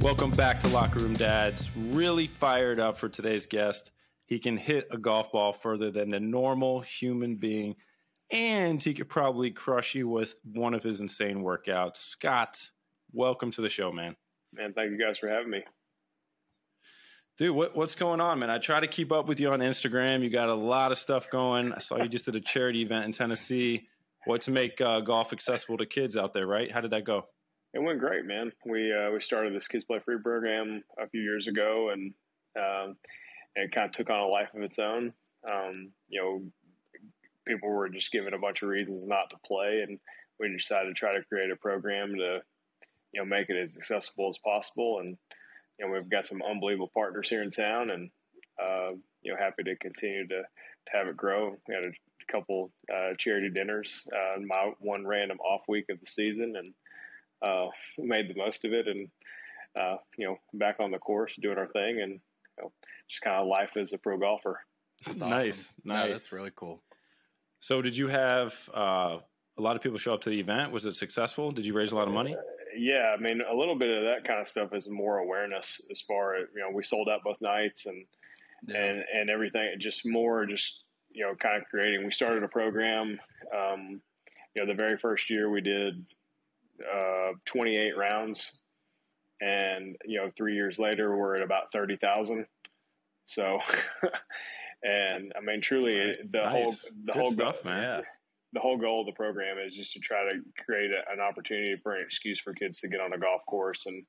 Welcome back to Locker Room Dads. Really fired up for today's guest. He can hit a golf ball further than a normal human being, and he could probably crush you with one of his insane workouts. Scott, welcome to the show, man. Man, thank you guys for having me. Dude, what, what's going on, man? I try to keep up with you on Instagram. You got a lot of stuff going. I saw you just did a charity event in Tennessee. What to make uh, golf accessible to kids out there, right? How did that go? It went great, man. We uh, we started this Kids Play Free program a few years ago, and um, it kind of took on a life of its own. Um, you know, people were just given a bunch of reasons not to play, and we decided to try to create a program to, you know, make it as accessible as possible. And you know, we've got some unbelievable partners here in town, and uh, you know, happy to continue to, to have it grow. We had a couple uh, charity dinners, uh, my one random off week of the season, and uh, made the most of it, and uh, you know, back on the course doing our thing, and you know, just kind of life as a pro golfer. That's awesome. Nice, nice. No, that's really cool. So, did you have uh, a lot of people show up to the event? Was it successful? Did you raise a lot of money? yeah, I mean, a little bit of that kind of stuff is more awareness as far as you know. We sold out both nights and yeah. and and everything. Just more, just you know, kind of creating. We started a program. Um, you know, the very first year we did uh, 28 rounds, and you know, three years later we're at about 30,000. So, and I mean, truly, the nice. whole the Good whole stuff, man. Yeah. The whole goal of the program is just to try to create a, an opportunity for an excuse for kids to get on a golf course, and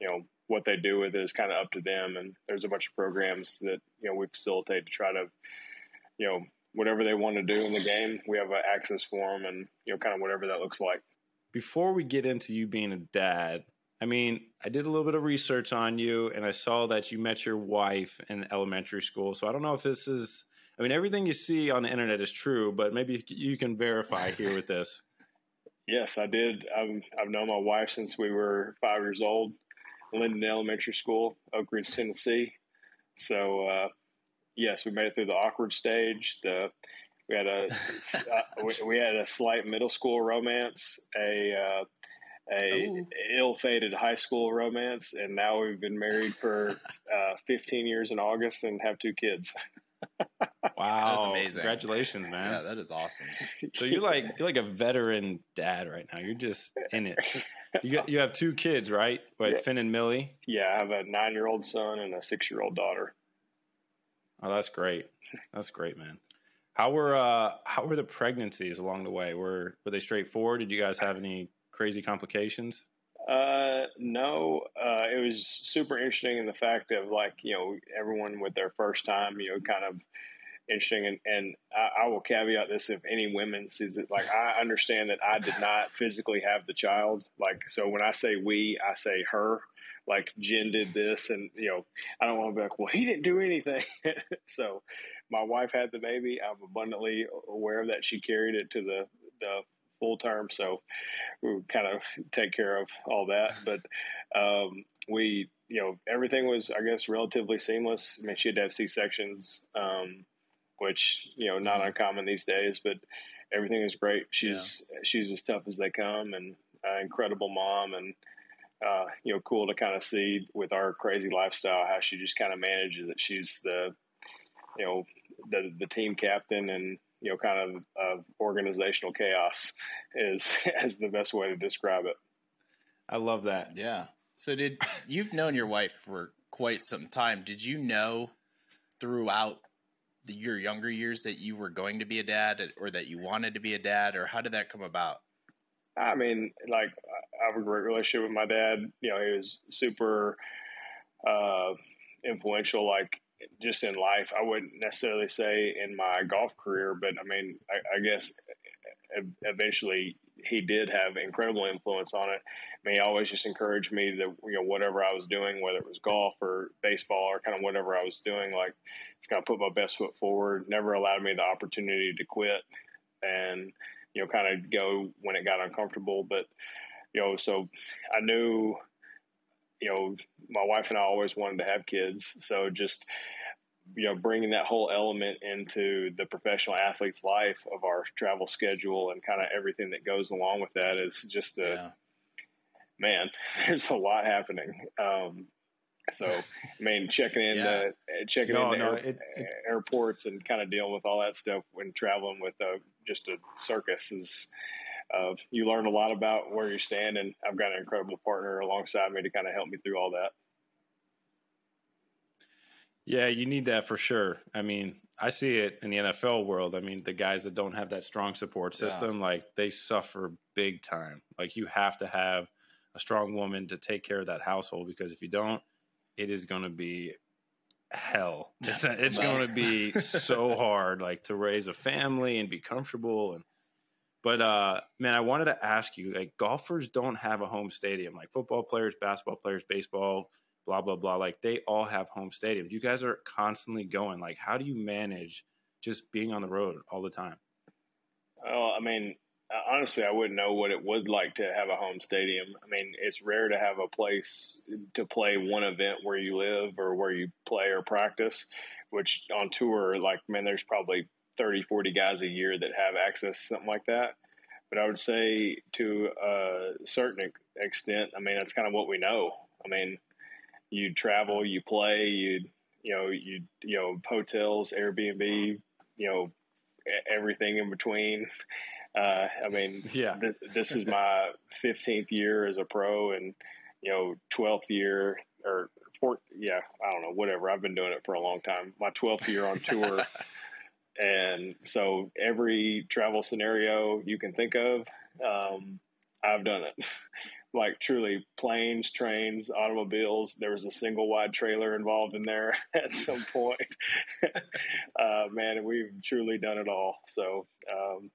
you know what they do with it is kind of up to them. And there's a bunch of programs that you know we facilitate to try to, you know, whatever they want to do in the game, we have an access for them, and you know, kind of whatever that looks like before we get into you being a dad, I mean, I did a little bit of research on you and I saw that you met your wife in elementary school. So I don't know if this is, I mean, everything you see on the internet is true, but maybe you can verify here with this. Yes, I did. I've, I've known my wife since we were five years old, Linden Elementary School, Oak Ridge, Tennessee. So, uh, yes, we made it through the awkward stage, the we had a uh, we, we, had a slight middle school romance, a uh, a ill-fated high school romance, and now we've been married for uh, 15 years in August and have two kids. wow, that's amazing! Congratulations, man. Yeah, that is awesome. So you're like you're like a veteran dad right now. You're just in it. You got, you have two kids, right? What, yeah. Finn and Millie? Yeah, I have a nine-year-old son and a six-year-old daughter. Oh, that's great. That's great, man. How were uh, how were the pregnancies along the way? Were were they straightforward? Did you guys have any crazy complications? Uh, no, uh, it was super interesting in the fact of like you know everyone with their first time, you know, kind of interesting. And, and I, I, will caveat this: if any women sees it, like I understand that I did not physically have the child. Like so, when I say we, I say her. Like Jen did this, and you know, I don't want to be like, well, he didn't do anything. so my wife had the baby. I'm abundantly aware of that. She carried it to the, the full term. So we kind of take care of all that. But um, we, you know, everything was, I guess, relatively seamless. I mean, she had to have C sections, um, which, you know, not mm-hmm. uncommon these days, but everything is great. She's, yeah. she's as tough as they come and uh, incredible mom. And, uh, you know, cool to kind of see with our crazy lifestyle how she just kind of manages it. She's the, you know, the the team captain and you know kind of of organizational chaos is as the best way to describe it. I love that. Yeah. So did you've known your wife for quite some time? Did you know throughout the, your younger years that you were going to be a dad, or that you wanted to be a dad, or how did that come about? I mean, like I have a great relationship with my dad. You know, he was super uh, influential. Like just in life. I wouldn't necessarily say in my golf career, but I mean, I, I guess eventually he did have incredible influence on it. I mean, he always just encouraged me that you know whatever I was doing, whether it was golf or baseball or kind of whatever I was doing, like just kind of put my best foot forward. Never allowed me the opportunity to quit, and you know, kind of go when it got uncomfortable. But you know, so I knew you know, my wife and I always wanted to have kids. So just, you know, bringing that whole element into the professional athlete's life of our travel schedule and kind of everything that goes along with that is just a, man, there's a lot happening. Um, so, I mean, checking in, yeah. checking no, in no, air, it, it, airports and kind of dealing with all that stuff when traveling with a, just a circus is, uh, you learn a lot about where you stand. And I've got an incredible partner alongside me to kind of help me through all that. Yeah, you need that for sure. I mean, I see it in the NFL world. I mean, the guys that don't have that strong support system, yeah. like they suffer big time. Like you have to have a strong woman to take care of that household because if you don't, it is going to be hell. It's, it's going to be so hard, like to raise a family and be comfortable. And but uh, man, I wanted to ask you, like golfers don't have a home stadium, like football players, basketball players, baseball blah blah blah like they all have home stadiums. You guys are constantly going. Like how do you manage just being on the road all the time? Well i mean honestly i wouldn't know what it would like to have a home stadium. I mean it's rare to have a place to play one event where you live or where you play or practice which on tour like man there's probably 30 40 guys a year that have access to something like that but i would say to a certain extent i mean that's kind of what we know i mean you travel, you play, you you know you you know hotels, Airbnb, you know everything in between. Uh, I mean, yeah, th- this is my 15th year as a pro, and you know 12th year or fourth, yeah, I don't know, whatever. I've been doing it for a long time. My 12th year on tour. and so every travel scenario you can think of, um, I've done it. like truly planes, trains, automobiles. There was a single wide trailer involved in there at some point. uh, man, we've truly done it all. So, um,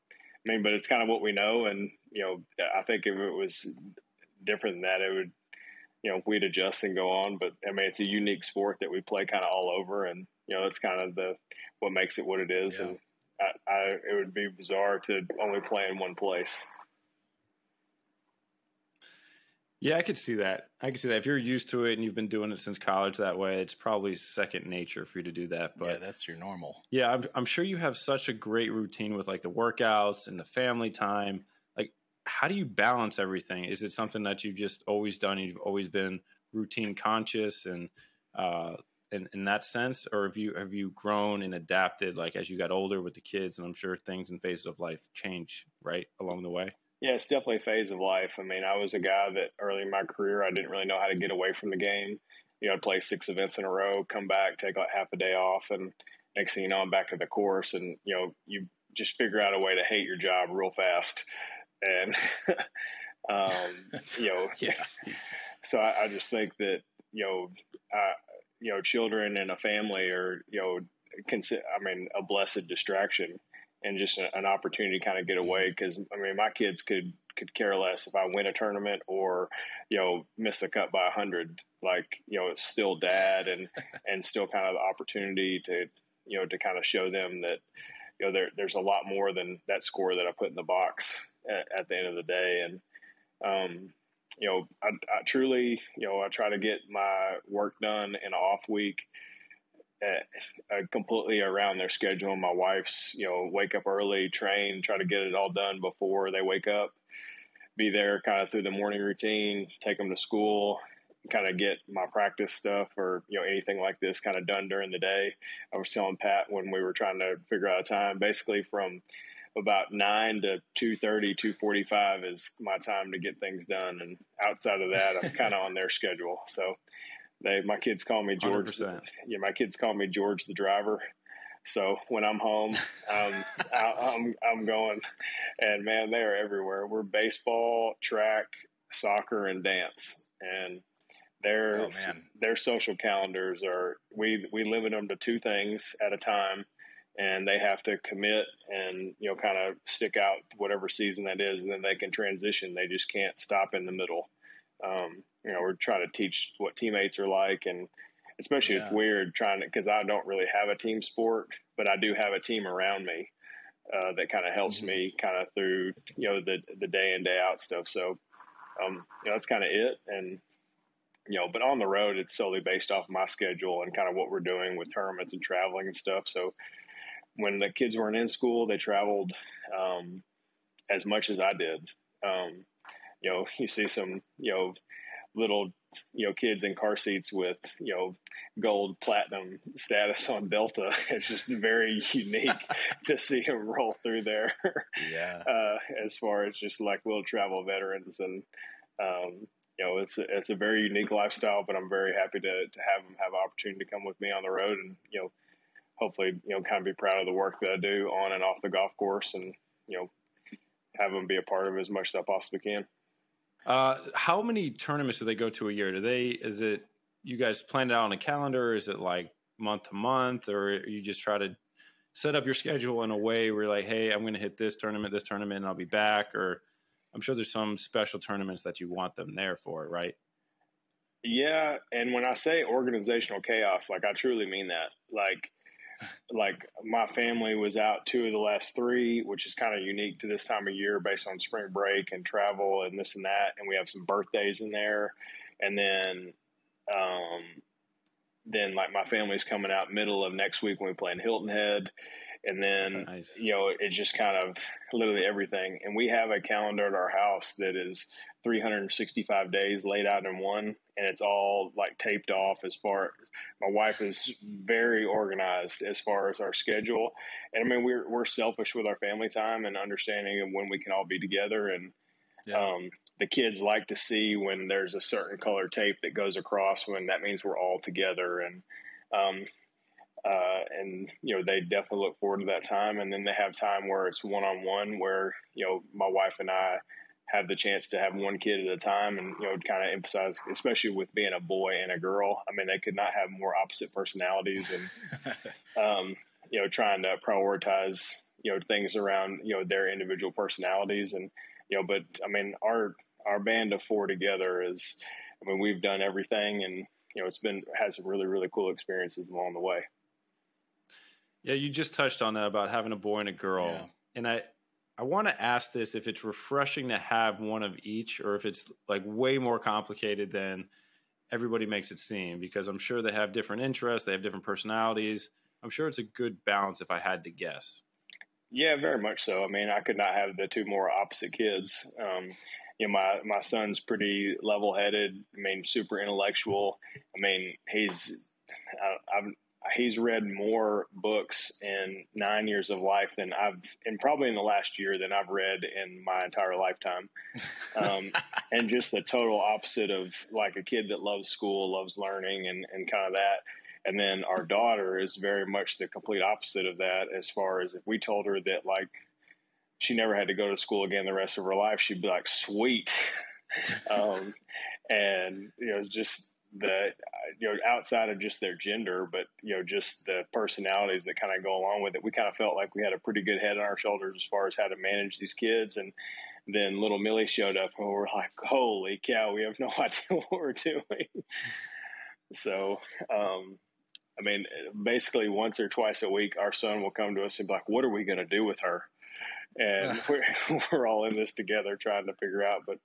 I mean, but it's kind of what we know. And, you know, I think if it was different than that, it would, you know, we'd adjust and go on. But I mean, it's a unique sport that we play kind of all over. And, you know, it's kind of the, what makes it what it is. Yeah. And I, I, it would be bizarre to only play in one place. Yeah, I could see that. I could see that. If you're used to it and you've been doing it since college that way, it's probably second nature for you to do that. But yeah, that's your normal. Yeah, I'm, I'm sure you have such a great routine with like the workouts and the family time. Like, how do you balance everything? Is it something that you've just always done? And you've always been routine conscious and uh, in, in that sense, or have you have you grown and adapted like as you got older with the kids? And I'm sure things and phases of life change right along the way. Yeah, it's definitely a phase of life. I mean, I was a guy that early in my career, I didn't really know how to get away from the game. You know, I'd play six events in a row, come back, take like half a day off, and next thing you know, I'm back at the course. And, you know, you just figure out a way to hate your job real fast. And, um, you know, yeah. so I, I, just think that, you know, uh, you know, children and a family are, you know, consi- I mean, a blessed distraction and just an opportunity to kind of get away because mm-hmm. I mean my kids could could care less if I win a tournament or you know miss a cut by a hundred like you know it's still dad and and still kind of the opportunity to you know to kind of show them that you know there, there's a lot more than that score that I put in the box at, at the end of the day and um, you know I, I truly you know I try to get my work done in an off week uh, completely around their schedule. My wife's, you know, wake up early, train, try to get it all done before they wake up, be there kind of through the morning routine, take them to school, kind of get my practice stuff or, you know, anything like this kind of done during the day. I was telling Pat when we were trying to figure out a time, basically from about 9 to 2.30 2.45 is my time to get things done and outside of that i'm kind of on their schedule so they, my kids call me George. 100%. Yeah, my kids call me George the driver. So when I'm home, um, I, I'm I'm going, and man, they are everywhere. We're baseball, track, soccer, and dance, and their oh, their social calendars are we we limit them to two things at a time, and they have to commit and you know kind of stick out whatever season that is, and then they can transition. They just can't stop in the middle. Um, you know, we're trying to teach what teammates are like, and especially yeah. it's weird trying to because I don't really have a team sport, but I do have a team around me uh, that kind of helps mm-hmm. me kind of through you know the the day in day out stuff. So, um, you know, that's kind of it, and you know, but on the road, it's solely based off my schedule and kind of what we're doing with tournaments and traveling and stuff. So, when the kids weren't in school, they traveled um, as much as I did. Um, you know, you see some, you know, little, you know, kids in car seats with, you know, gold platinum status on Delta. It's just very unique to see them roll through there. Yeah. Uh, as far as just like little travel veterans and, um, you know, it's a, it's a very unique lifestyle, but I'm very happy to, to have them have an opportunity to come with me on the road and, you know, hopefully, you know, kind of be proud of the work that I do on and off the golf course and, you know, have them be a part of it as much as I possibly can. Uh, how many tournaments do they go to a year? Do they, is it, you guys plan it out on a calendar? Is it like month to month or you just try to set up your schedule in a way where you're like, Hey, I'm going to hit this tournament, this tournament, and I'll be back. Or I'm sure there's some special tournaments that you want them there for, right? Yeah. And when I say organizational chaos, like I truly mean that, like, like my family was out two of the last three, which is kind of unique to this time of year based on spring break and travel and this and that. And we have some birthdays in there. And then, um, then like my family's coming out middle of next week when we play in Hilton Head. And then, Nice. you know, it's just kind of literally everything. And we have a calendar at our house that is 365 days laid out in one, and it's all like taped off as far as my wife is very organized as far as our schedule. And I mean, we're, we're selfish with our family time and understanding of when we can all be together. And Yeah. um, the kids like to see when there's a certain color tape that goes across when that means we're all together. And, um, uh, and you know they definitely look forward to that time and then they have time where it's one-on-one where you know my wife and i have the chance to have one kid at a time and you know kind of emphasize especially with being a boy and a girl i mean they could not have more opposite personalities and um, you know trying to prioritize you know things around you know their individual personalities and you know but i mean our our band of four together is i mean we've done everything and you know it's been had some really really cool experiences along the way Yeah, you just touched on that about having a boy and a girl. Yeah. And I I want to ask this if it's refreshing to have one of each or if it's like way more complicated than everybody makes it seem because I'm sure they have different interests, they have different personalities. I'm sure it's a good balance if I had to guess. Yeah, very much so. I mean, I could not have the two more opposite kids. Um, you know, my my son's pretty level headed. I mean, super intellectual. I mean, he's I, I've he's read more books in nine years of life than I've, and probably in the last year than I've read in my entire lifetime. Um, and just the total opposite of like a kid that loves school, loves learning, and and kind of that. And then our daughter is very much the complete opposite of that. As far as if we told her that like she never had to go to school again the rest of her life, she'd be like, "Sweet." um, and you know, just the you know outside of just their gender, but you know, just the personalities that kind of go along with it. We kind of felt like we had a pretty good head on our shoulders as far as how to manage these kids and. Then little Millie showed up, and we were like, "Holy cow! We have no idea what we're doing." So, um, I mean, basically once or twice a week, our son will come to us and be like, "What are we going to do with her?" And we're we're all in this together trying to figure out. But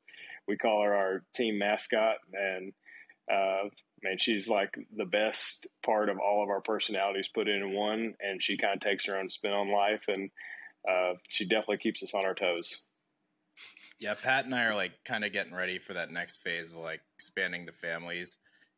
we call her our team mascot, and uh, man, she's like the best part of all of our personalities put in one, and she kind of takes her own spin on life, and uh, she definitely keeps us on our toes. Yeah, Pat and I are like kind of getting ready for that next phase of like expanding the families.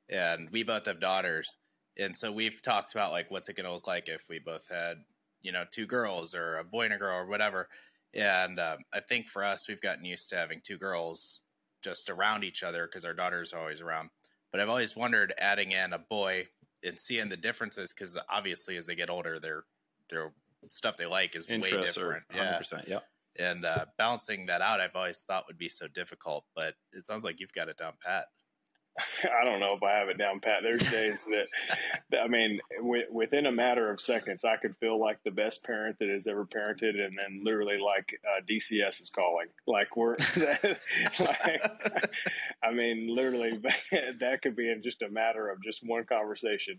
And we both have daughters. And so we've talked about like what's it going to look like if we both had, you know, two girls or a boy and a girl or whatever. And um, I think for us, we've gotten used to having two girls just around each other because our daughter's are always around. But I've always wondered adding in a boy and seeing the differences because obviously as they get older, their their stuff they like is way Interests are different. Yeah 100%. Yeah. and uh, balancing that out i've always thought would be so difficult but it sounds like you've got it down pat I don't know if I have it down pat. There's days that, that I mean, w- within a matter of seconds, I could feel like the best parent that has ever parented, and then literally like uh, DCS is calling. Like we're, like, I mean, literally that could be in just a matter of just one conversation.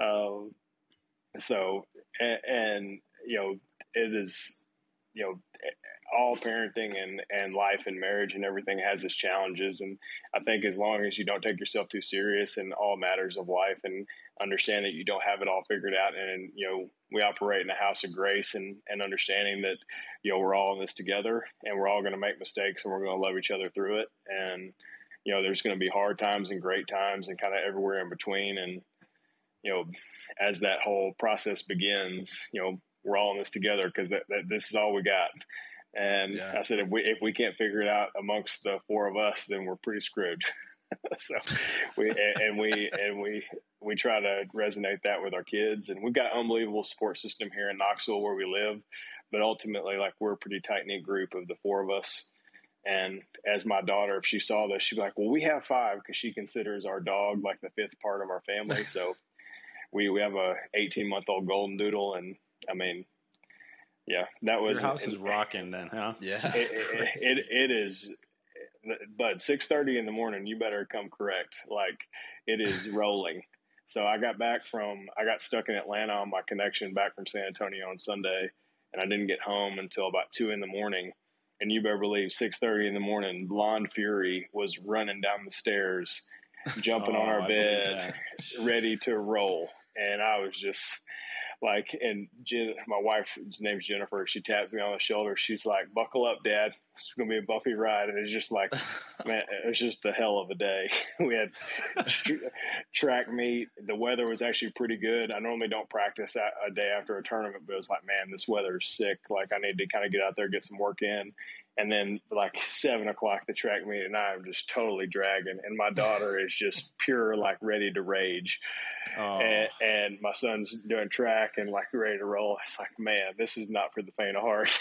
Um, so, and, and you know, it is, you know, all parenting and, and life and marriage and everything has its challenges. And I think as long as you don't take yourself too serious in all matters of life and understand that you don't have it all figured out, and you know we operate in a house of grace and and understanding that you know we're all in this together and we're all going to make mistakes and we're going to love each other through it. And you know there's going to be hard times and great times and kind of everywhere in between. And you know as that whole process begins, you know we're all in this together because that, that, this is all we got. And yeah. I said, if we if we can't figure it out amongst the four of us, then we're pretty screwed. so we and we and we we try to resonate that with our kids, and we've got unbelievable support system here in Knoxville where we live. But ultimately, like we're a pretty tight knit group of the four of us. And as my daughter, if she saw this, she'd be like, "Well, we have five because she considers our dog like the fifth part of our family." so we we have a 18 month old golden doodle, and I mean, yeah, that was your house is rocking then, huh? Yeah, it, it, it, it is. But six thirty in the morning, you better come correct. Like it is rolling. So I got back from I got stuck in Atlanta on my connection back from San Antonio on Sunday, and I didn't get home until about two in the morning. And you better believe six thirty in the morning, Blonde Fury was running down the stairs, jumping oh, on our bed, ready to roll. And I was just like, and Jen, my wife's name's Jennifer. She tapped me on the shoulder. She's like, "Buckle up, Dad. It's gonna be a bumpy ride." And it's just like, man, it was just the hell of a day. we had track meet. The weather was actually pretty good. I normally don't practice a day after a tournament, but it was like, man, this weather is sick. Like, I need to kind of get out there, get some work in. And then like seven o'clock, the track meet, and I'm just totally dragging. And my daughter is just pure, like ready to rage. Oh. And, and, my son's doing track and like ready to roll. It's like, man, this is not for the faint of heart.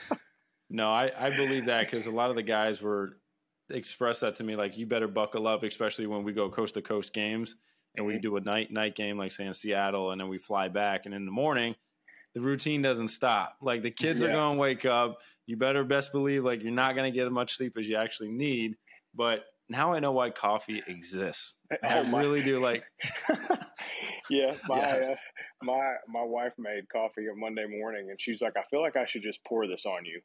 no, I, I believe that because a lot of the guys were expressed that to me like, you better buckle up, especially when we go coast to coast games and we mm-hmm. do a night night game like say in Seattle, and then we fly back, and in the morning the routine doesn't stop. Like the kids yeah. are going to wake up. You better best believe like you're not going to get as much sleep as you actually need. But now I know why coffee exists. Oh, I really do like. yeah, my yes. uh, my my wife made coffee on Monday morning, and she's like, "I feel like I should just pour this on you."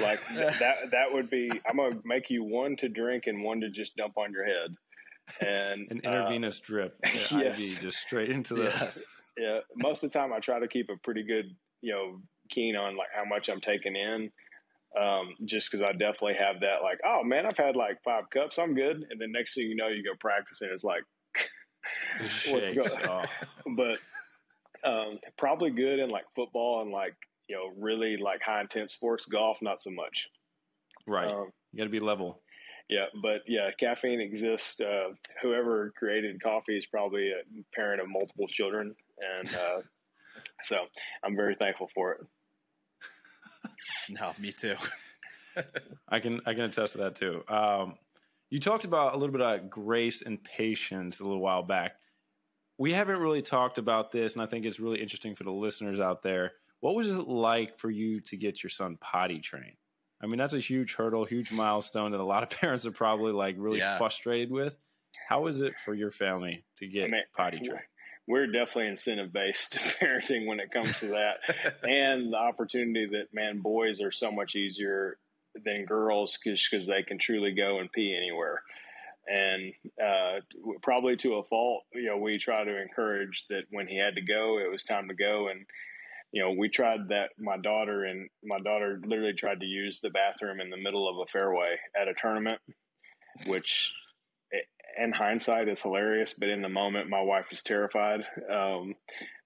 Like that that would be. I'm gonna make you one to drink and one to just dump on your head. And an intravenous uh, drip, yes. IV, just straight into the. Yes. Yeah, most of the time I try to keep a pretty good, you know, keen on like how much I'm taking in um, just because I definitely have that, like, oh man, I've had like five cups, I'm good. And then next thing you know, you go practice and it's like, what's going on? but um, probably good in like football and like, you know, really like high intense sports, golf, not so much. Right. Um, you got to be level. Yeah, but yeah, caffeine exists. Uh, whoever created coffee is probably a parent of multiple children, and uh, so I'm very thankful for it. No, me too. I can I can attest to that too. Um, you talked about a little bit of grace and patience a little while back. We haven't really talked about this, and I think it's really interesting for the listeners out there. What was it like for you to get your son potty trained? I mean, that's a huge hurdle, huge milestone that a lot of parents are probably like really yeah. frustrated with. How is it for your family to get I mean, potty trained? We're definitely incentive based parenting when it comes to that. And the opportunity that man boys are so much easier than girls because they can truly go and pee anywhere. And uh, probably to a fault you know we try to encourage that when he had to go it was time to go. And you know we tried that my daughter and my daughter literally tried to use the bathroom in the middle of a fairway at a tournament which in hindsight is hilarious, but in the moment, my wife was terrified. Um,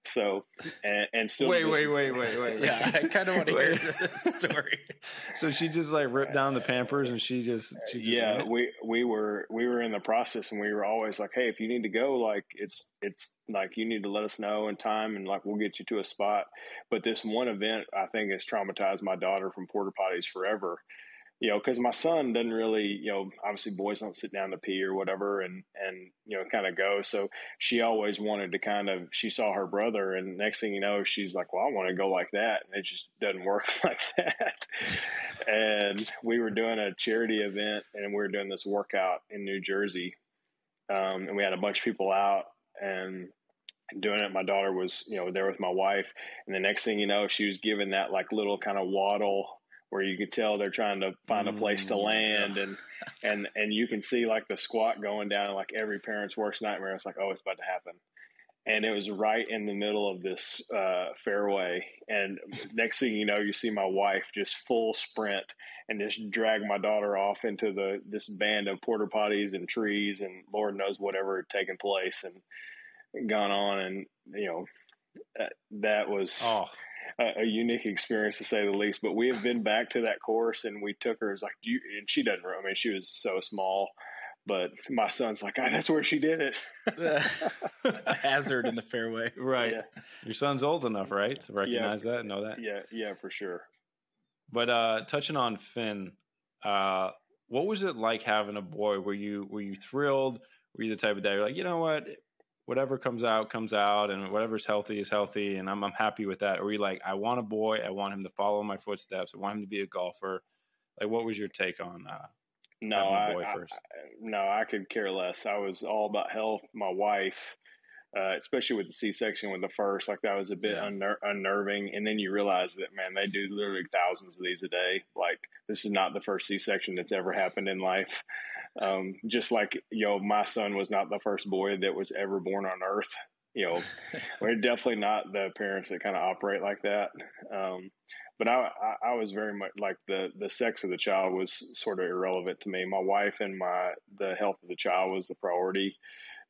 so, and, and still. Wait, wait, wait, wait, wait. yeah, I kind of want to hear this story. So she just like ripped down the Pampers, and she just, she just yeah. Went? We we were we were in the process, and we were always like, hey, if you need to go, like it's it's like you need to let us know in time, and like we'll get you to a spot. But this one event, I think, has traumatized my daughter from porta potties forever you know, because my son doesn't really, you know, obviously boys don't sit down to pee or whatever, and and you know, kind of go. So she always wanted to kind of. She saw her brother, and next thing you know, she's like, "Well, I want to go like that," and it just doesn't work like that. and we were doing a charity event, and we were doing this workout in New Jersey, um, and we had a bunch of people out, and doing it. My daughter was, you know, there with my wife, and the next thing you know, she was giving that like little kind of waddle where you could tell they're trying to find a place to Mm, land and and and you can see like the squat going down like every parent's worst nightmare. It's like oh it's about to happen. And it was right in the middle of this uh, fairway. And next thing you know you see my wife just full sprint and just drag my daughter off into the this band of porta potties and trees and lord knows whatever had taken place and gone on. And you know uh, that was Oh, a, a unique experience to say the least. But we have been back to that course, and we took her as like, Do you, and she doesn't. I mean, she was so small, but my son's like, God, that's where she did it. a hazard in the fairway. right. Yeah. Your son's old enough, right, to recognize that and know that. yeah, yeah, for sure. But uh, touching on Finn, uh, what was it like having a boy? Were you were you thrilled? Were you the type of dad you're like, you know what, whatever comes out comes out, and whatever's healthy is healthy, and I'm I'm happy with that? Or were you like, I want a boy, I want him to follow my footsteps, I want him to be a golfer? Like, what was your take on? Uh, No, I- first. I- no, I could care less. I was all about health. My wife, uh, especially with the C-section with the first, like that was a bit Yeah. unner- unnerving. And then you realize that man, they do literally thousands of these a day. Like this is not the first C-section that's ever happened in life. Um, just like you know, my son was not the first boy that was ever born on Earth. You know, we're definitely not the parents that kind of operate like that. Um, but I, I, I was very much like the the sex of the child was sort of irrelevant to me. My wife and my the health of the child was the priority,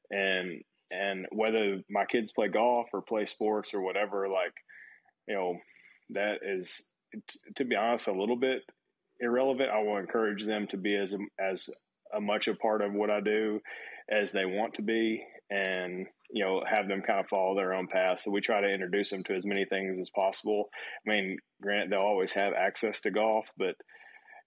and and whether my kids play golf or play sports or whatever, like you know, that is t- to be honest a little bit irrelevant. I will encourage them to be as as a much a part of what I do as they want to be, and you know, have them kind of follow their own path. So we try to introduce them to as many things as possible. I mean, grant they'll always have access to golf, but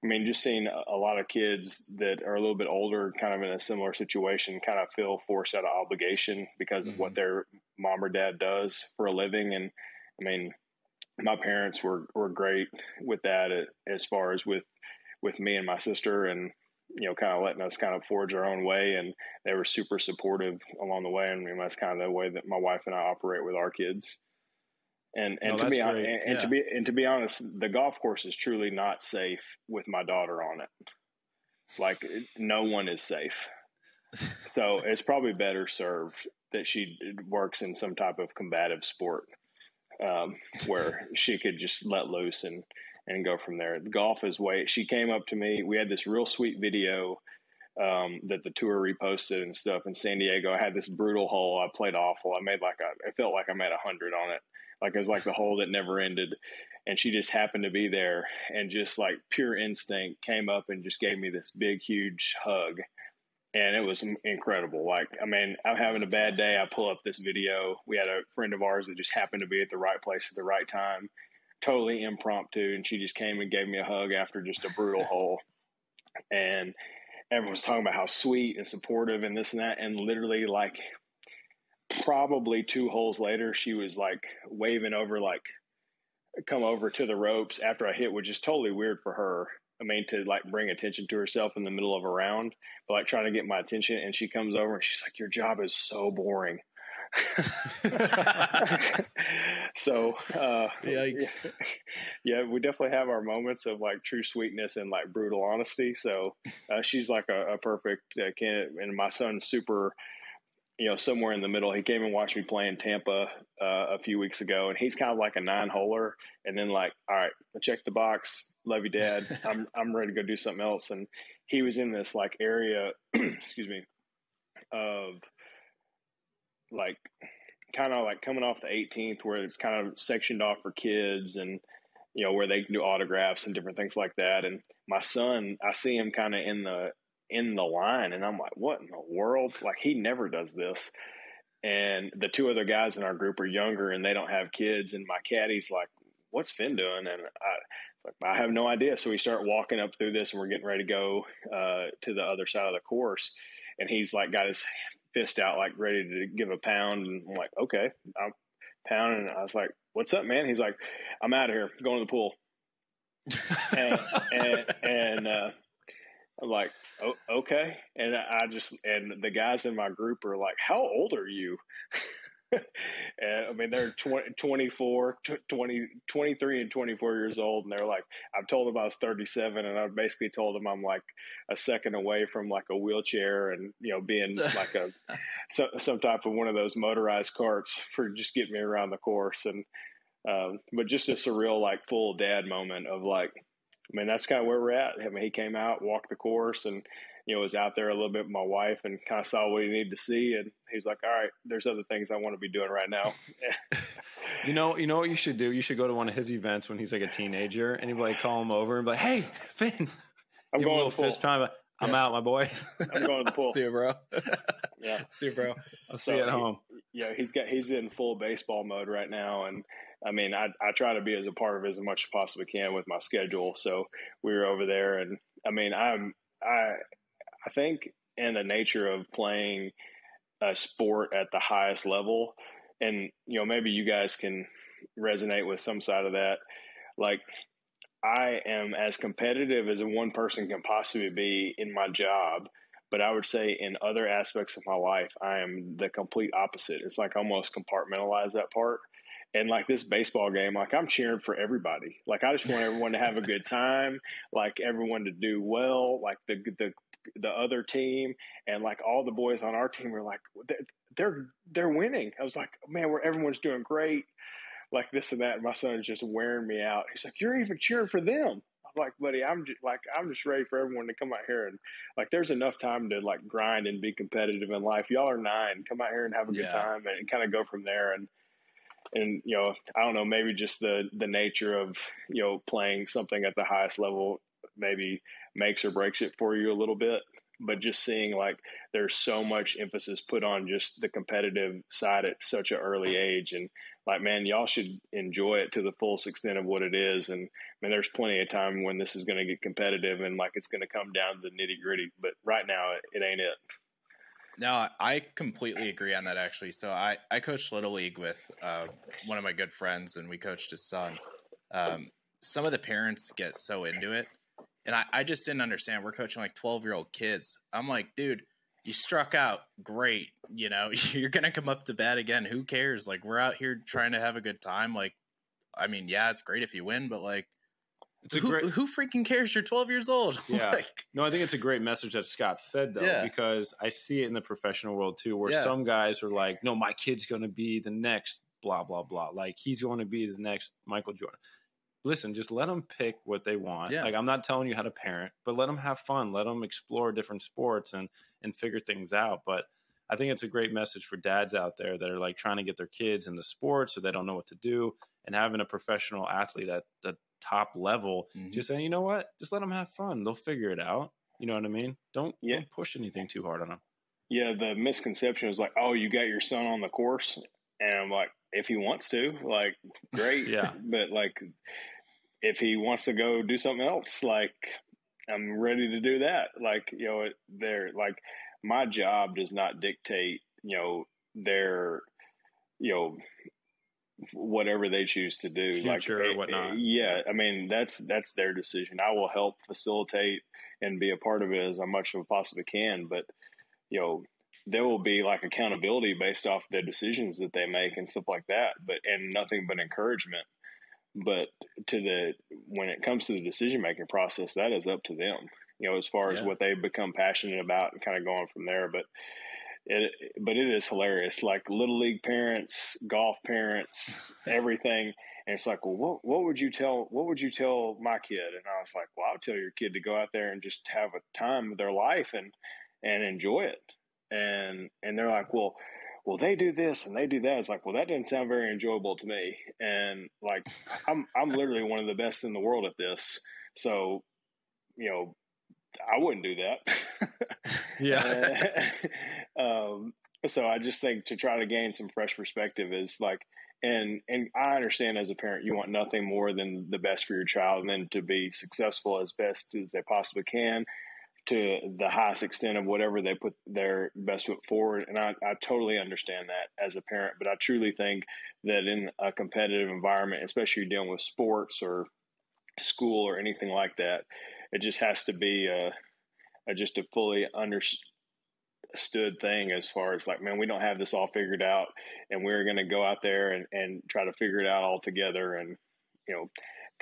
I mean, just seeing a a lot of kids that are a little bit older, kind of in a similar situation, kind of feel forced out of obligation because of what mm-hmm. their mom or dad does for a living. And I mean, my parents were, were great with that uh, as far as with, with me and my sister and, you know, kind of letting us kind of forge our own way. And they were super supportive along the way. And I mean, that's kind of the way that my wife and I operate with our kids. And and No, to be that's hon- great. and, and to be and to be honest, the golf course is truly not safe with my daughter on it. Like no one is safe. So it's probably better served that she works in some type of combative sport um, where she could just let loose and and go from there. Golf is way. She came up to me. We had this real sweet video um, that the tour reposted and stuff in San Diego. I had this brutal hole. I played awful. I made like a. I felt like I made a hundred on it. Like it was like the hole that never ended. And she just happened to be there, and just like pure instinct came up and just gave me this big, huge hug and it was incredible. Like, I mean, I'm having a bad day. I pull up this video. We had a friend of ours that just happened to be at the right place at the right time, totally impromptu, and she just came and gave me a hug after just a brutal hole. And everyone was talking about how sweet and supportive and this and that, and literally like probably two holes later, she was like waving over, like come over to the ropes after I hit, which is totally weird for her. I mean, to like bring attention to herself in the middle of a round, but like trying to get my attention. And she comes over and she's like, Your job is so boring. so, uh, Yikes. yeah, we definitely have our moments of like true sweetness and like brutal honesty. So, uh, she's like a, a perfect uh, candidate. And my son's super, you know, somewhere in the middle. He came and watched me play in Tampa uh, a few weeks ago, and he's kind of like a nine holer. And then like, all right, I check the box. Love you, Dad. I'm I'm ready to go do something else. And he was in this like area, excuse me, of like kind of like coming off the 18th where it's kind of sectioned off for kids and you know where they can do autographs and different things like that. And my son i see him kind of in the in the line and i'm like what in the world? Like he never does this. And the two other guys in our group are younger and they don't have kids and my caddy's like what's finn doing? And i like i have no idea. So we start walking up through this and we're getting ready to go uh, to the other side of the course. And he's like got his fist out like ready to give a pound and I'm like okay. I'm pounding and I was like what's up man? He's like I'm out of here going to the pool. And and, and uh, I'm like oh, okay. And I just and the guys in my group are like how old are you and I mean, they're 20, 24, 20, 23 and 24 years old. And they're like, I've told them I was 37 and I basically told them I'm like a second away from like a wheelchair and, you know, being like a, so, some type of one of those motorized carts for just getting me around the course. And, um, but just a surreal, like full dad moment of like, I mean, that's kind of where we're at. I mean, he came out, walked the course and, you know, was out there a little bit with my wife and kind of saw what he needed to see. And he's like, all right, there's other things I want to be doing right now. you know, you know what you should do? You should go to one of his events when he's like a teenager and he'd like call him over and be like, hey, Finn, I'm going a little to the fist pool. pump. I'm yeah. out, my boy. I'm going to the pool. See you, bro. yeah. See you, bro. I'll see so you at home. Yeah, he's got he's in full baseball mode right now, and I mean, I I try to be as a part of it as much as possibly can with my schedule. So we were over there, and I mean, I'm I I think in the nature of playing a sport at the highest level, and you know, maybe you guys can resonate with some side of that. Like, I am as competitive as one person can possibly be in my job, but I would say in other aspects of my life, I am the complete opposite. It's like almost compartmentalize that part. And like this baseball game, like I'm cheering for everybody. Like I just want everyone to have a good time, like everyone to do well, like the the the other team and like all the boys on our team were like they're they're winning. I was like, man, where everyone's doing great, like this and that. And my son's just wearing me out. He's like, you're even cheering for them. I'm like, buddy, I'm just like I'm just ready for everyone to come out here and like there's enough time to like grind and be competitive in life. Y'all are nine. Come out here and have a good Yeah. time and, and kind of go from there and and you know, I don't know, maybe just the the nature of, you know, playing something at the highest level maybe makes or breaks it for you a little bit. But just seeing like there's so much emphasis put on just the competitive side at such an early age and like man y'all should enjoy it to the fullest extent of what it is and I mean there's plenty of time when this is going to get competitive and like it's going to come down to the nitty gritty but right now it, it ain't it No, I completely agree on that actually. So I, I coached Little League with uh, one of my good friends and we coached his son. Um, some of the parents get so into it. And I, I just didn't understand. We're coaching like 12 year old kids. I'm like, dude, you struck out. Great. You know, you're going to come up to bat again. Who cares? Like, we're out here trying to have a good time. Like, I mean, yeah, it's great if you win, but like, It's a who, great. who freaking cares? You're 12 years old. Yeah. like, No, I think it's a great message that Scott said though, Yeah. because I see it in the professional world too, where Yeah. some guys are like, "No, my kid's going to be the next blah blah blah. Like he's going to be the next Michael Jordan." Listen, just let them pick what they want. Yeah. Like I'm not telling you how to parent, but let them have fun. Let them explore different sports and and figure things out. But I think it's a great message for dads out there that are like trying to get their kids into sports or they don't know what to do, and having a professional athlete at the top level Mhm. just saying, you know what, just let them have fun. They'll figure it out. You know what I mean? Don't, Yeah. don't push anything too hard on them. yeah the misconception is like oh you got your son on the course and i'm like if he wants to like great Yeah. but like if he wants to go do something else like i'm ready to do that. Like you know they're like my job does not dictate you know their you know whatever they choose to do. Future or like whatnot. Eh, yeah i mean that's that's their decision. I will help facilitate and be a part of it as much as I possibly can but you know there will be like accountability based off the decisions that they make and stuff like that but and nothing but encouragement but to the when it comes to the decision making process that is up to them you know as far as what they become passionate about and kind of going from there. But it but it is hilarious like little league parents golf parents everything and it's like well what, what would you tell what would you tell my kid? And i was like well i would tell your kid to go out there and just have a time of their life and and enjoy it. And and they're like well well they do this and they do that. It's like well that doesn't sound very enjoyable to me. And like i'm i'm literally one of the best in the world at this. So you know i wouldn't do that. Yeah. um, so I just think to try to gain some fresh perspective is like, and and I understand as a parent, you want nothing more than the best for your child, and then to be successful as best as they possibly can, to the highest extent of whatever they put their best foot forward. And I, I totally understand that as a parent, but I truly think that in a competitive environment, especially dealing with sports or school or anything like that, it just has to be a, a just a fully understood thing as far as like, man, we don't have this all figured out, and we're going to go out there and, and try to figure it out all together, and you know,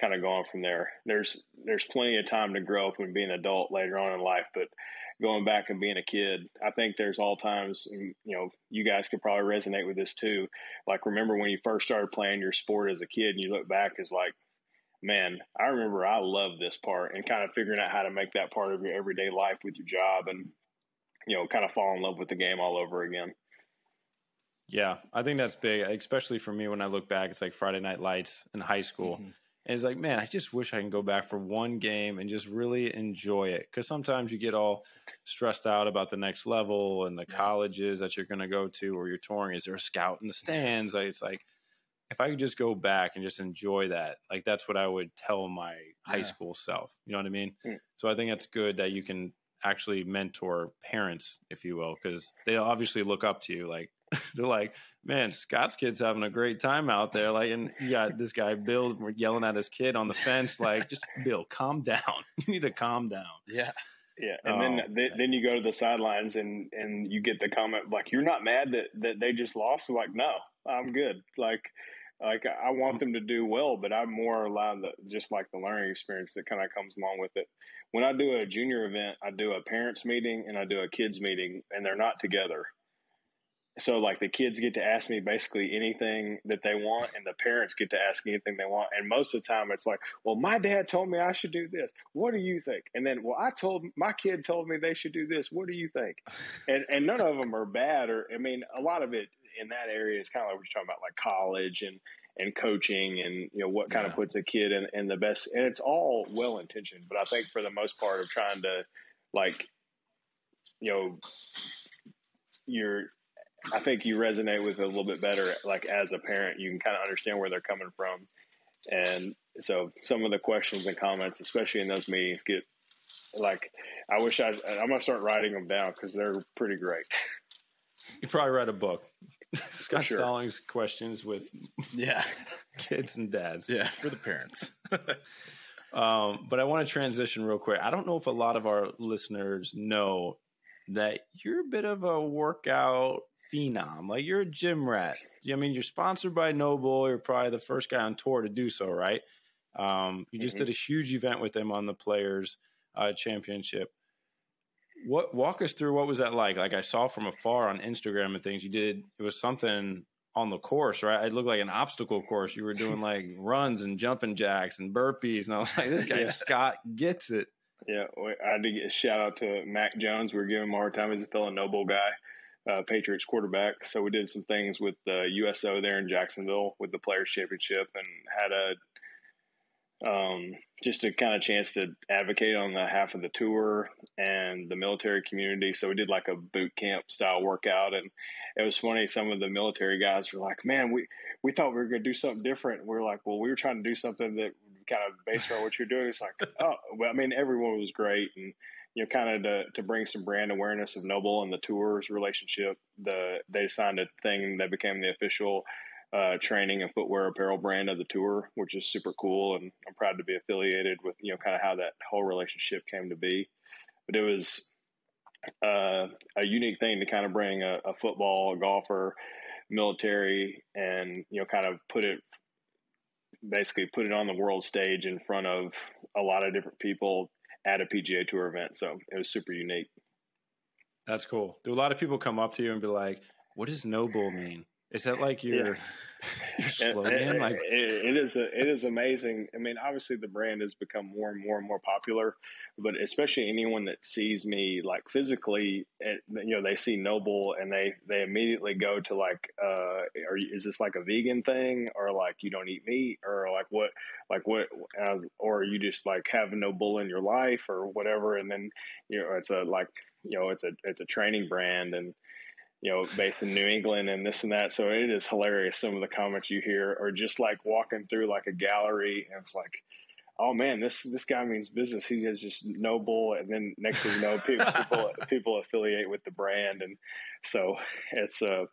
kind of going from there. There's there's plenty of time to grow up and be an adult later on in life, but going back and being a kid, I think there's all times, you know, you guys could probably resonate with this too. Like, remember when you first started playing your sport as a kid, and you look back as like, man, I remember I love this part, and kind of figuring out how to make that part of your everyday life with your job, and you know, kind of fall in love with the game all over again. Yeah, I think that's big, especially for me when I look back. It's like Friday Night Lights in high school. Mm-hmm. And it's like, man, I just wish I can go back for one game and just really enjoy it. Because sometimes you get all stressed out about the next level and the colleges that you're going to go to or you're touring. Is there a scout in the stands? Like, it's like, if I could just go back and just enjoy that, like that's what I would tell my high yeah. school self. You know what I mean? Mm. So I think that's good that you can actually mentor parents, if you will, because they obviously look up to you. Like they're like, man, Scott's kid's having a great time out there. Like, and you got this guy Bill yelling at his kid on the fence, like, just Bill, calm down. you need to calm down. Yeah. Yeah, and oh, then they, then you go to the sidelines and and you get the comment like, "You're not mad that that they just lost." Like, no, I'm good. Like, like I want them to do well, but I'm more allowed to just like the learning experience that kind of comes along with it. When I do a junior event, I do a parents meeting and I do a kids meeting, and they're not together so like the kids get to ask me basically anything that they want and the parents get to ask anything they want and most of the time it's like well my dad told me i should do this. What do you think? And then well i told my kid told me they should do this. What do you think? And and none of them are bad or i mean a lot of it in that area is kind of like what you're talking about like college and and coaching and you know what kind yeah. of puts a kid in, in the best and it's all well intentioned but i think for the most part of trying to like you know you're I think you resonate with it a little bit better. Like as a parent, you can kind of understand where they're coming from, and so some of the questions and comments, especially in those meetings, get like I wish I I'm gonna start writing them down because they're pretty great. You probably write a book. Scott sure. Stallings questions with yeah kids and dads. Yeah, for the parents. um, but I want to transition real quick. I don't know if a lot of our listeners know that you're a bit of a workout phenom. Like you're a gym rat. I mean, you're sponsored by NOBULL. You're probably the first guy on tour to do so, right? Um, you just mm-hmm. did a huge event with them on the Players uh, Championship. What walk us through what was that like? Like I saw from afar on Instagram and things. You did it was something on the course, right? It looked like an obstacle course. You were doing like runs and jumping jacks and burpees, and I was like, this guy yeah. Scott gets it. Yeah, I had to get a shout out to Mac Jones. We are giving him a hard time. He's a fellow NOBULL guy uh, Patriots quarterback. So we did some things with the USO there in Jacksonville with the Players Championship and had a um, just a kind of chance to advocate on the half of the tour and the military community. So we did like a boot camp style workout, and it was funny. Some of the military guys were like, "Man, we we thought we were going to do something different." We are like, "Well, we were trying to do something that kind of based on what you're doing." It's like, oh, well, I mean, everyone was great, and you know, kind of to, to bring some brand awareness of NOBULL and the tours relationship. The they signed a thing that became the official uh, training and footwear apparel brand of the tour, which is super cool, and I'm proud to be affiliated with you know kind of how that whole relationship came to be. But it was uh, a unique thing to kind of bring a, a football, a golfer, military, and you know kind of put it basically put it on the world stage in front of a lot of different people at a PGA Tour event. So it was super unique. That's cool. Do a lot of people come up to you and be like, "What does NOBULL mean?" Is that like your, yeah. your slogan? It, like it, it is. A, it is amazing. I mean, obviously the brand has become more and more and more popular, but especially anyone that sees me like physically, it, you know, they see NOBULL and they they immediately go to like, uh, are you, is this like a vegan thing or like you don't eat meat or like what, like what, uh, or you just like have NOBULL in your life or whatever, and then you know it's a like you know it's a it's a training brand and you know, based in New England and this and that. So it is hilarious. Some of the comments you hear are just like walking through like a gallery, and it's like, oh man, this this guy means business. He is just NOBULL, and then next thing you know, people people, people affiliate with the brand, and so it's uh,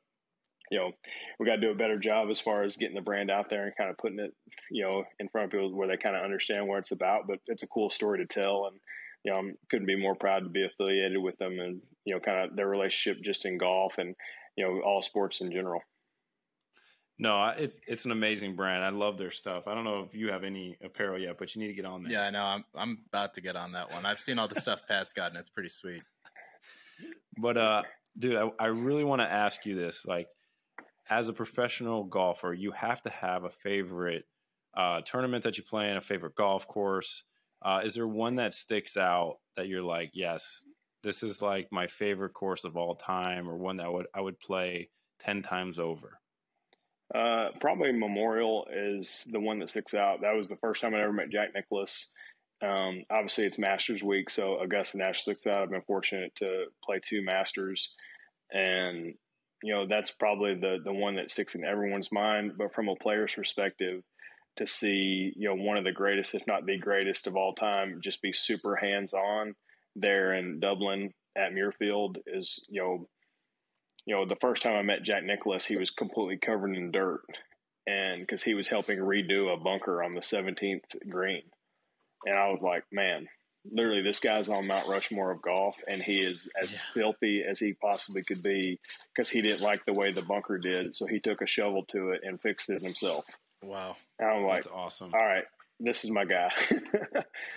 you know, we got to do a better job as far as getting the brand out there and kind of putting it, you know, in front of people where they kind of understand what it's about. But it's a cool story to tell, and you know, I couldn't be more proud to be affiliated with them and, you know, kind of their relationship just in golf and, you know, all sports in general. No, it's it's an amazing brand. I love their stuff. I don't know if you have any apparel yet, but you need to get on there. Yeah, I know. I'm I'm about to get on that one. I've seen all the stuff Pat's gotten. It's pretty sweet. But uh, dude, I, I really want to ask you this. Like, as a professional golfer, you have to have a favorite uh, tournament that you play in, a favorite golf course. Uh, is there one that sticks out that you're like, yes, this is like my favorite course of all time, or one that would I would play ten times over? Uh, probably Memorial is the one that sticks out. That was the first time I ever met Jack Nicklaus. Um, obviously, it's Masters week, so Augusta Nash sticks out. I've been fortunate to play two Masters, and you know that's probably the the one that sticks in everyone's mind. But from a player's perspective, to see you know one of the greatest, if not the greatest of all time, just be super hands on there in Dublin at Muirfield is you know you know the first time I met Jack Nicklaus, he was completely covered in dirt, and because he was helping redo a bunker on the 17th green, and I was like, man. Literally, this guy's on Mount Rushmore of golf, and he is as yeah. filthy as he possibly could be because he didn't like the way the bunker did. So he took a shovel to it and fixed it himself. Wow. And I'm like, that's awesome. All right, this is my guy.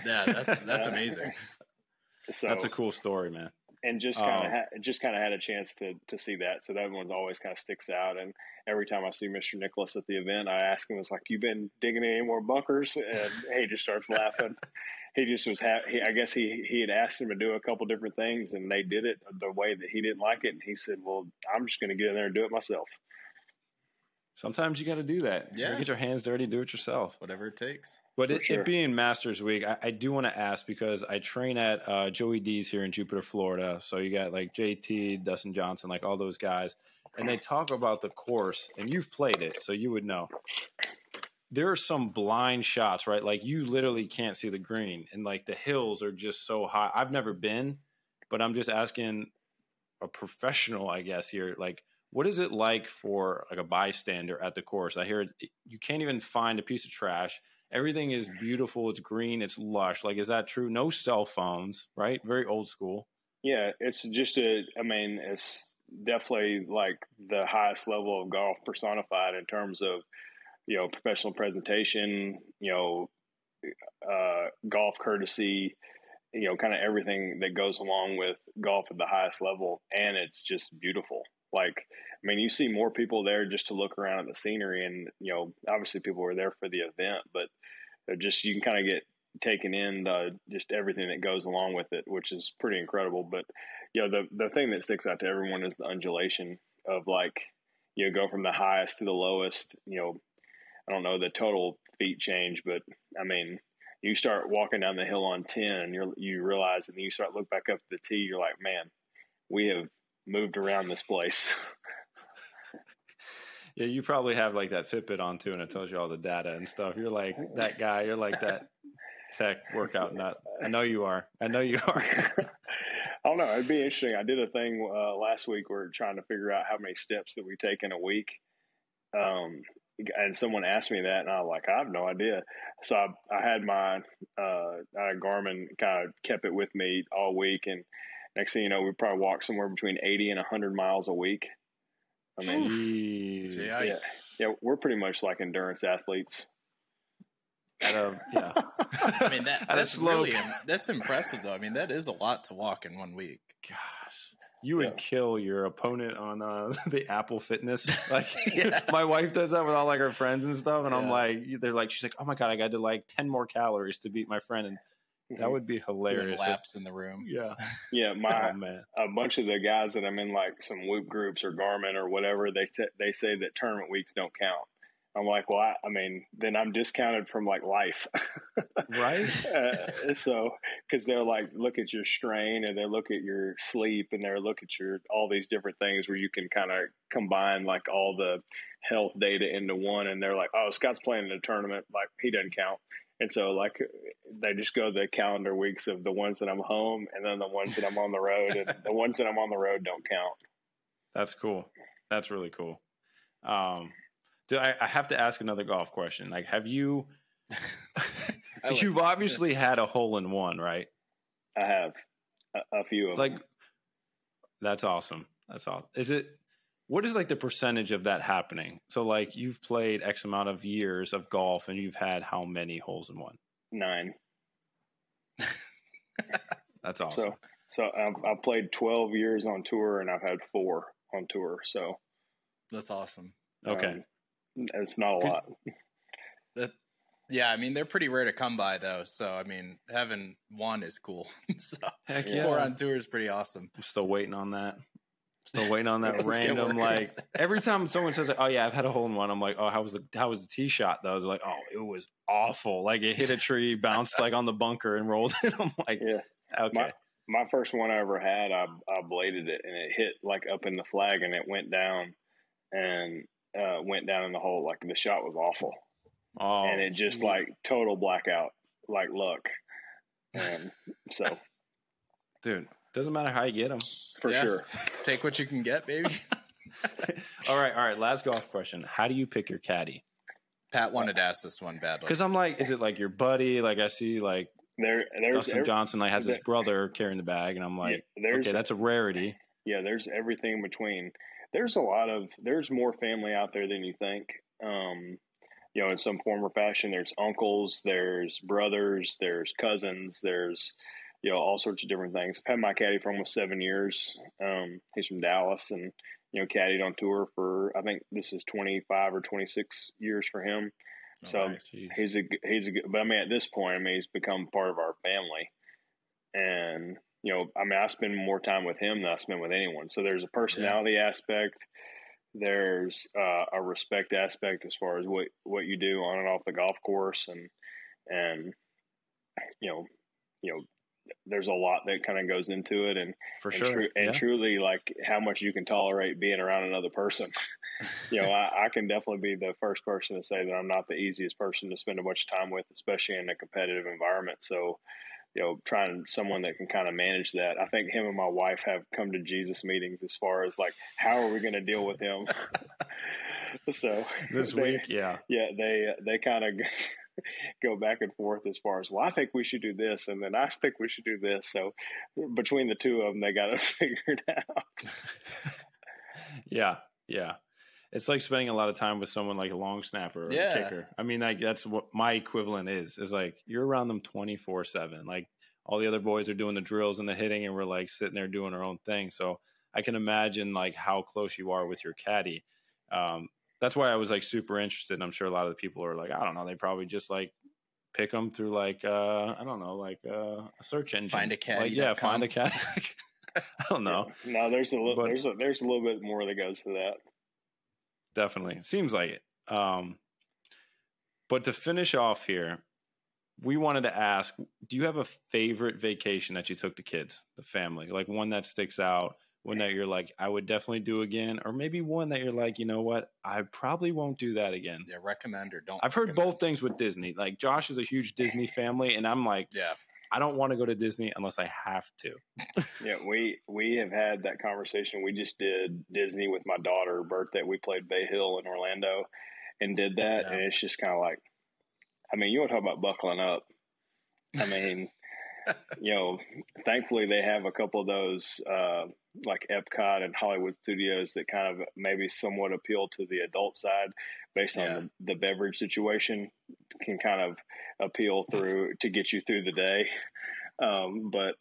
yeah, that's, that's amazing. So, that's a cool story, man. And just kind of um, ha- just kind of had a chance to to see that. So that one's always kind of sticks out. And every time I see Mr. Nicklaus at the event, I ask him, "Was like, you been digging any more bunkers?" And he just starts laughing. he just was happy. I guess he he had asked him to do a couple different things, and they did it the way that he didn't like it. And he said, "Well, I'm just going to get in there and do it myself." Sometimes you got to do that. Yeah. get your hands dirty, do it yourself. Whatever it takes. But it, sure. it, being Masters Week, I, I do want to ask because I train at uh, Joey D's here in Jupiter, Florida. So you got like JT, Dustin Johnson, like all those guys. And they talk about the course, and you've played it, so you would know. There are some blind shots, right? Like you literally can't see the green, and like the hills are just so high. I've never been, but I'm just asking a professional, I guess, here. Like, what is it like for like a bystander at the course? I hear you can't even find a piece of trash. Everything is beautiful. It's green. It's lush. Like, is that true? No cell phones, right? Very old school. Yeah, it's just a. I mean, it's definitely like the highest level of golf personified in terms of you know professional presentation. You know, uh, golf courtesy. You know, kind of everything that goes along with golf at the highest level, and it's just beautiful. Like, I mean, you see more people there just to look around at the scenery, and you know, obviously people were there for the event, but just you can kind of get taken in the, just everything that goes along with it, which is pretty incredible. But you know, the the thing that sticks out to everyone is the undulation of like you know, go from the highest to the lowest. You know, I don't know the total feet change, but I mean, you start walking down the hill on ten, and you you realize, and then you start look back up the tee, you're like, man, we have moved around this place. yeah, you probably have like that Fitbit on too, and it tells you all the data and stuff. You're like that guy. You're like that tech workout nut. I know you are. I know you are. I don't know. It'd be interesting. I did a thing uh, last week. We are trying to figure out how many steps that we take in a week. Um, and someone asked me that, and I was like, I have no idea. So I, I had my uh, Garmin kind of kept it with me all week, and next thing you know, we probably walk somewhere between 80 and 100 miles a week. I mean, yeah, yeah, we're pretty much like endurance athletes. At a, yeah. I mean, that, that's really, that's impressive though. I mean, that is a lot to walk in one week. Gosh. You would yeah. kill your opponent on uh, the Apple Fitness. Like yeah. my wife does that with all like her friends and stuff, and yeah. I'm like, they're like, she's like, oh my god, I got to like ten more calories to beat my friend, and that would be hilarious. Doing laps in the room. Yeah. Yeah. My, oh, man. a bunch of the guys that I'm in like some whoop groups or Garmin or whatever, they, t- they say that tournament weeks don't count. I'm like, well, I, I mean, then I'm discounted from like life. right. uh, so, cause they're like, look at your strain and they look at your sleep and they look at your, all these different things where you can kind of combine like all the health data into one. And they're like, oh, Scott's playing in a tournament. Like he doesn't count. And so, like, they just go the calendar weeks of the ones that I'm home, and then the ones that I'm on the road, and the ones that I'm on the road don't count. That's cool. That's really cool. Um, do I, I have to ask another golf question? Like, have you? you've obviously had a hole in one, right? I have a, a few of like them. that's awesome. That's all. Is it? What is like the percentage of that happening? So like you've played X amount of years of golf, and you've had how many holes in one? Nine. That's awesome. So so I've, I've played twelve years on tour, and I've had four on tour. So That's awesome. okay. um, it's not a Could- lot. That, yeah, I mean they're pretty rare to come by though. So I mean having one is cool. so Heck yeah. four on tour is pretty awesome. I'm still waiting on that. Still waiting on that random like every time someone says, "Oh yeah, I've had a hole in one," I'm like, "Oh, how was the how was the tee shot though?" They're like, "Oh, it was awful. Like it hit a tree, bounced like on the bunker, and rolled." it. I'm like, Yeah. okay, My- My first one I ever had, I, I bladed it, and it hit like up in the flag, and it went down, and uh, went down in the hole. Like the shot was awful, oh, and it just like total blackout, like luck. And so dude, doesn't matter how you get them. for Yeah. sure, Take what you can get, baby. all right, all right. Last golf question: How do you pick your caddy? Pat wanted to ask this one badly. Because I'm like, is it like your buddy? Like I see, like there there's Dustin ev- Johnson, like has his brother carrying the bag, and I'm like, there's okay, that's a rarity. yeah, there's everything in between. There's a lot of there's more family out there than you think. Um, you know, in some form or fashion, there's uncles, there's brothers, there's cousins, there's you know all sorts of different things. I've had my caddy for almost seven years. Um, he's from Dallas, and you know, caddied on tour for I think this is 25 or 26 years for him. Oh, so nice. He's a he's a good, but I mean at this point, I mean he's become part of our family, and you know, I mean I spend more time with him than I spend with anyone. So there's a personality aspect, there's uh, a respect aspect as far as what what you do on and off the golf course, and and you know, you know, there's a lot that kind of goes into it, and for and, sure. and yeah. truly like how much you can tolerate being around another person. you know, I, I can definitely be the first person to say that I'm not the easiest person to spend a bunch of time with, especially in a competitive environment. So, you know, trying someone that can kind of manage that. I think him and my wife have come to Jesus meetings as far as like, how are we going to deal with him? so this they- week, yeah. yeah, they they kind of go back and forth as far as well. I think we should do this, and then I think we should do this. So between the two of them, they got to figure it out. yeah, yeah. It's like spending a lot of time with someone like a long snapper or Yeah. a kicker. I mean, like that's what my equivalent is. Is like you're around them twenty four seven. Like all the other boys are doing the drills and the hitting, and we're like sitting there doing our own thing. So I can imagine like how close you are with your caddy. Um, that's why I was like super interested. I'm sure a lot of the people are like, I don't know, they probably just like pick them through like uh, I don't know, like uh, a search engine. Find a Like, yeah, find a cat. I don't know. No, there's a little But- there's a there's a little bit more that goes to that. definitely seems like it um but to finish off here we wanted to ask do you have a favorite vacation that you took the kids the family like one that sticks out one that you're like i would definitely do again or maybe one that you're like you know what i probably won't do that again Yeah, recommend or don't. i've heard recommend. both things with disney like josh is a huge disney family and i'm like Yeah, i don't want to go to disney unless i have to Yeah, we we have had that conversation. We just did Disney with my daughter birthday. We played Bay Hill in Orlando and did that, Yeah. and it's just kind of like, I mean, you want to talk about buckling up? I mean, you know, thankfully they have a couple of those uh, like Epcot and Hollywood Studios that kind of maybe somewhat appeal to the adult side based Yeah. on the, the beverage situation can kind of appeal through to get you through the day. Um, but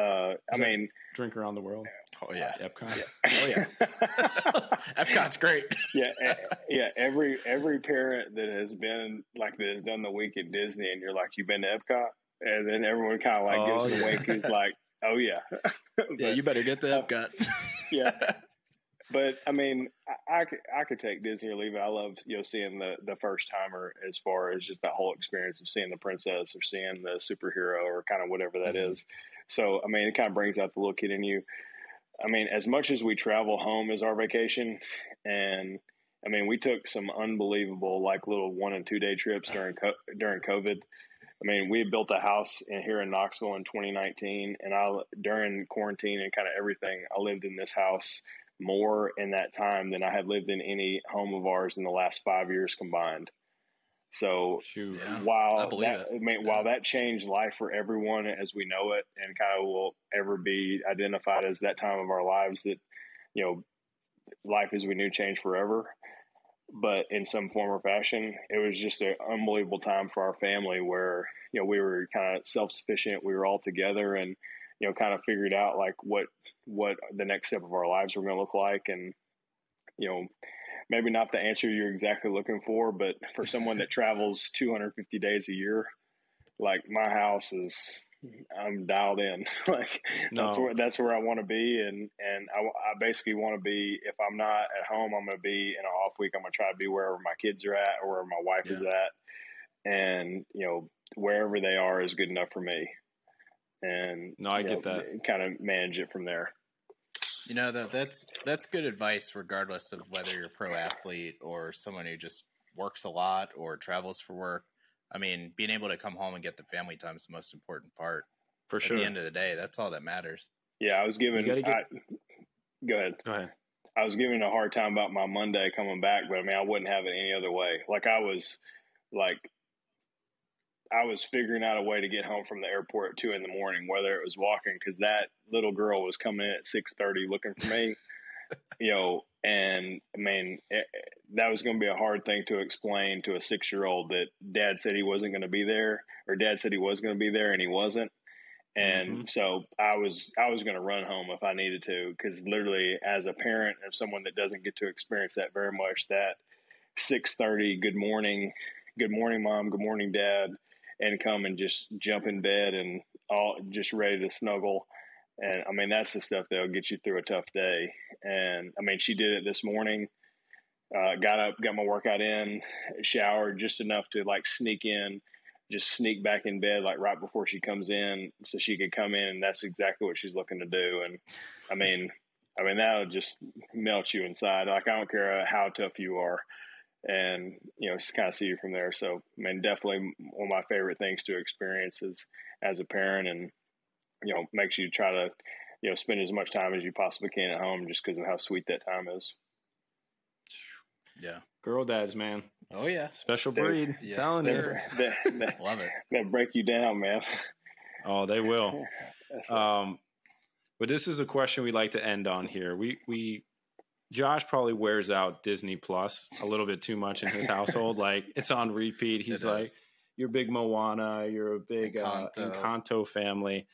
uh, I mean, drink around the world oh yeah, epcot oh yeah. Epcot's great. yeah, e- yeah. Every every parent that has been like that has done the week at Disney, and you're like, you've been to Epcot, and then everyone kind of like Oh, gives the wink. Who's like, oh yeah, Yeah, you better get to Epcot. yeah. But I mean, I, I could I could take Disney or leave it. I love you know seeing the the first timer as far as just that whole experience of seeing the princess or seeing the superhero or kind of whatever that is. Mhm. So I mean, it kind of brings out the little kid in you. I mean, as much as we travel home as our vacation, and I mean, we took some unbelievable like little one and two day trips during during COVID. I mean, we built a house in here in Knoxville in 2019, and I during quarantine and kind of everything, I lived in this house more in that time than I had lived in any home of ours in the last five years combined. So Shoot. Yeah, I while believe that, it. I mean, while that changed life for everyone as we know it, and kind of will ever be identified as that time of our lives that you know life as we knew changed forever. But in some form or fashion, it was just an unbelievable time for our family where you know we were kind of self sufficient. We were all together, and you know, kind of figured out like what what the next step of our lives were going to look like, and you know, maybe not the answer you're exactly looking for, but for someone that travels 250 days a year, like my house is, I'm dialed in. like that's where that's where I want to be, and and I, I basically want to be. If I'm not at home, I'm going to be in an off week. I'm going to try to be wherever my kids are at or where my wife is at, and you know wherever they are is good enough for me. And No, I get know, that. Kind of manage it from there. You know that that's that's good advice, regardless of whether you're a pro athlete or someone who just works a lot or travels for work. I mean, being able to come home and get the family time is the most important part. For sure. At the end of the day, that's all that matters. Yeah, I was given. get- I, go ahead. Go ahead. I was giving a hard time about my Monday coming back, but I mean, I wouldn't have it any other way. Like I was, like, I was figuring out a way to get home from the airport at two in the morning, whether it was walking, because that little girl was coming in at six thirty looking for me, you know. And I mean, it, that was going to be a hard thing to explain to a six year old that Dad said he wasn't going to be there, or Dad said he was going to be there and he wasn't. And mm-hmm. so I was I was going to run home if I needed to because literally as a parent of someone that doesn't get to experience that very much that 6:30 good morning good morning mom good morning dad and come and just jump in bed and all just ready to snuggle and I mean that's the stuff that'll get you through a tough day. And I mean she did it this morning uh, got up got my workout in showered just enough to like sneak in just sneak back in bed like right before she comes in so she could come in. And that's exactly what she's looking to do. And i mean i mean that'll just melt you inside. Like i don't care how tough you are. And you know just kind of see you from there. So i mean definitely one of my favorite things to experience is as a parent and you know makes you try to you know spend as much time as you possibly can at home just because of how sweet that time is Yeah. Girl dads, man. Oh yeah. Special They're- breed. Yes, Telling you. sir. that, that, Love it. that break you down man Oh, they will. Um, but this is a question we like to end on here. We we Josh probably wears out Disney Plus a little bit too much in his household. like it's on repeat. He's It like, is. "You're a big Moana. You're a big uh, Encanto. Encanto family."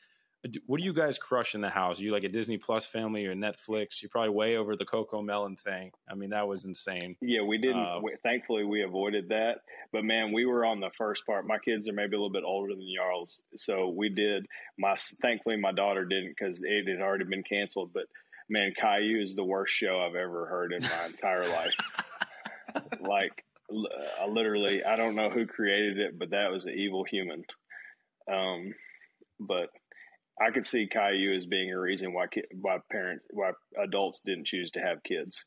D- What do you guys crush in the house? Are you like a Disney Plus family or Netflix? You're probably way over the CoComelon thing. I mean, that was insane. Yeah, we didn't. Uh, we, thankfully, we avoided that. But man, we were on the first part. My kids are maybe a little bit older than y'all's, so we did. My thankfully, my daughter didn't because it had already been canceled. But man, Caillou is the worst show I've ever heard in my entire life. Like, I literally, I don't know who created it, but that was an evil human. Um, but I could see Caillou as being a reason why ki- why parents why adults didn't choose to have kids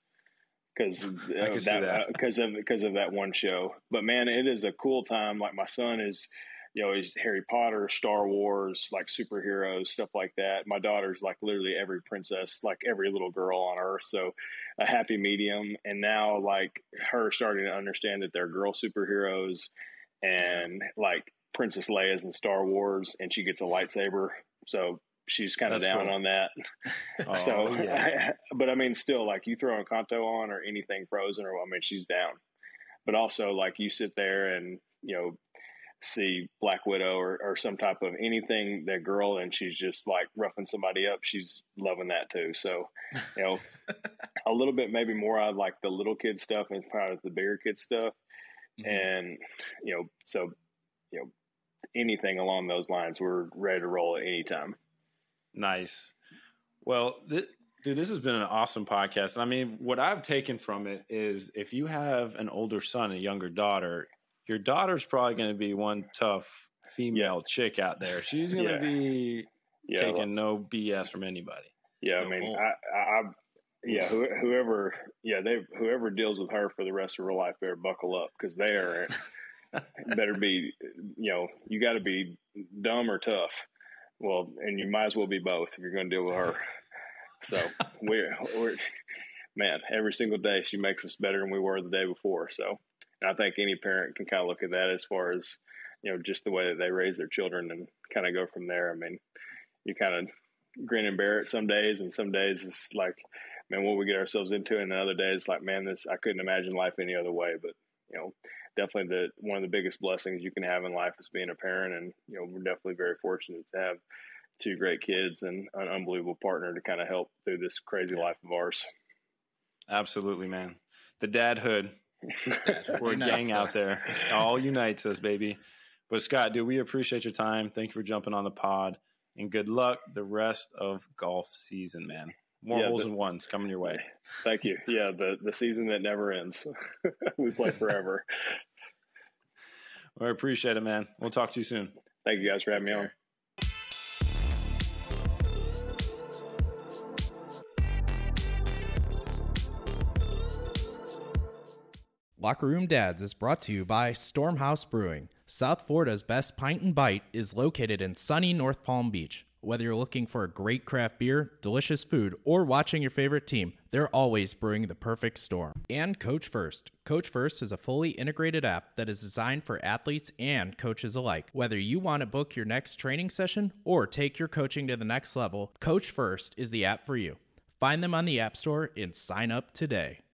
because I that. because uh, of because of that one show. But man, it is a cool time. Like my son is, you know, he's Harry Potter, Star Wars, like superheroes, stuff like that. My daughter's like literally every princess, like every little girl on earth. So a happy medium. And now like her starting to understand that they're girl superheroes and like Princess Leia's in Star Wars, and she gets a lightsaber. So she's kind of down cool. on that. Oh, so, yeah. but I mean, still, like you throw a Encanto on or anything Frozen, or I mean, she's down. But also, like you sit there and you know see Black Widow or, or some type of anything that girl, and she's just like roughing somebody up. She's loving that too. So, you know, a little bit maybe more. I like the little kid stuff and probably the bigger kid stuff, Mhm. and you know, so anything along those lines, we're ready to roll at any time. Nice. Well, th- dude, this has been an awesome podcast. I mean, what I've taken from it is if you have an older son and a younger daughter, your daughter's probably going to be one tough female chick out there. She's going to Yeah. be Yeah, taking no BS from anybody. Yeah, I mean, bull. I, I, I yeah, who, whoever, yeah, they, whoever deals with her for the rest of her life better buckle up because they are better be, you know, you got to be dumb or tough. Well, and you might as well be both if you're going to deal with her. So we're, we're, man, every single day she makes us better than we were the day before. So And I think any parent can kind of look at that as far as you know just the way that they raise their children and kind of go from there. I mean, you kind of grin and bear it some days, and some days it's like, man, what we get ourselves into, and the other days like, man, this I couldn't imagine life any other way. But you know, definitely the one of the biggest blessings you can have in life is being a parent, and you know, we're definitely very fortunate to have two great kids and an unbelievable partner to kind of help through this crazy life of ours. Absolutely, man. The dadhood. We're a gang out there. All unites us, baby. But Scott, dude, we appreciate your time. Thank you for jumping on the pod. And good luck the rest of golf season, man. More yeah, holes than ones coming your way. Thank you. Yeah, the the season that never ends. we play forever. well, I appreciate it, man. We'll talk to you soon. Thank you guys for having Take me care. on. Locker Room Dads is brought to you by Stormhouse Brewing. South Florida's best pint and bite is located in sunny North Palm Beach. Whether you're looking for a great craft beer, delicious food, or watching your favorite team, they're always brewing the perfect storm. And Coach First. Coach First is a fully integrated app that is designed for athletes and coaches alike. Whether you want to book your next training session or take your coaching to the next level, Coach First is the app for you. Find them on the App Store and sign up today.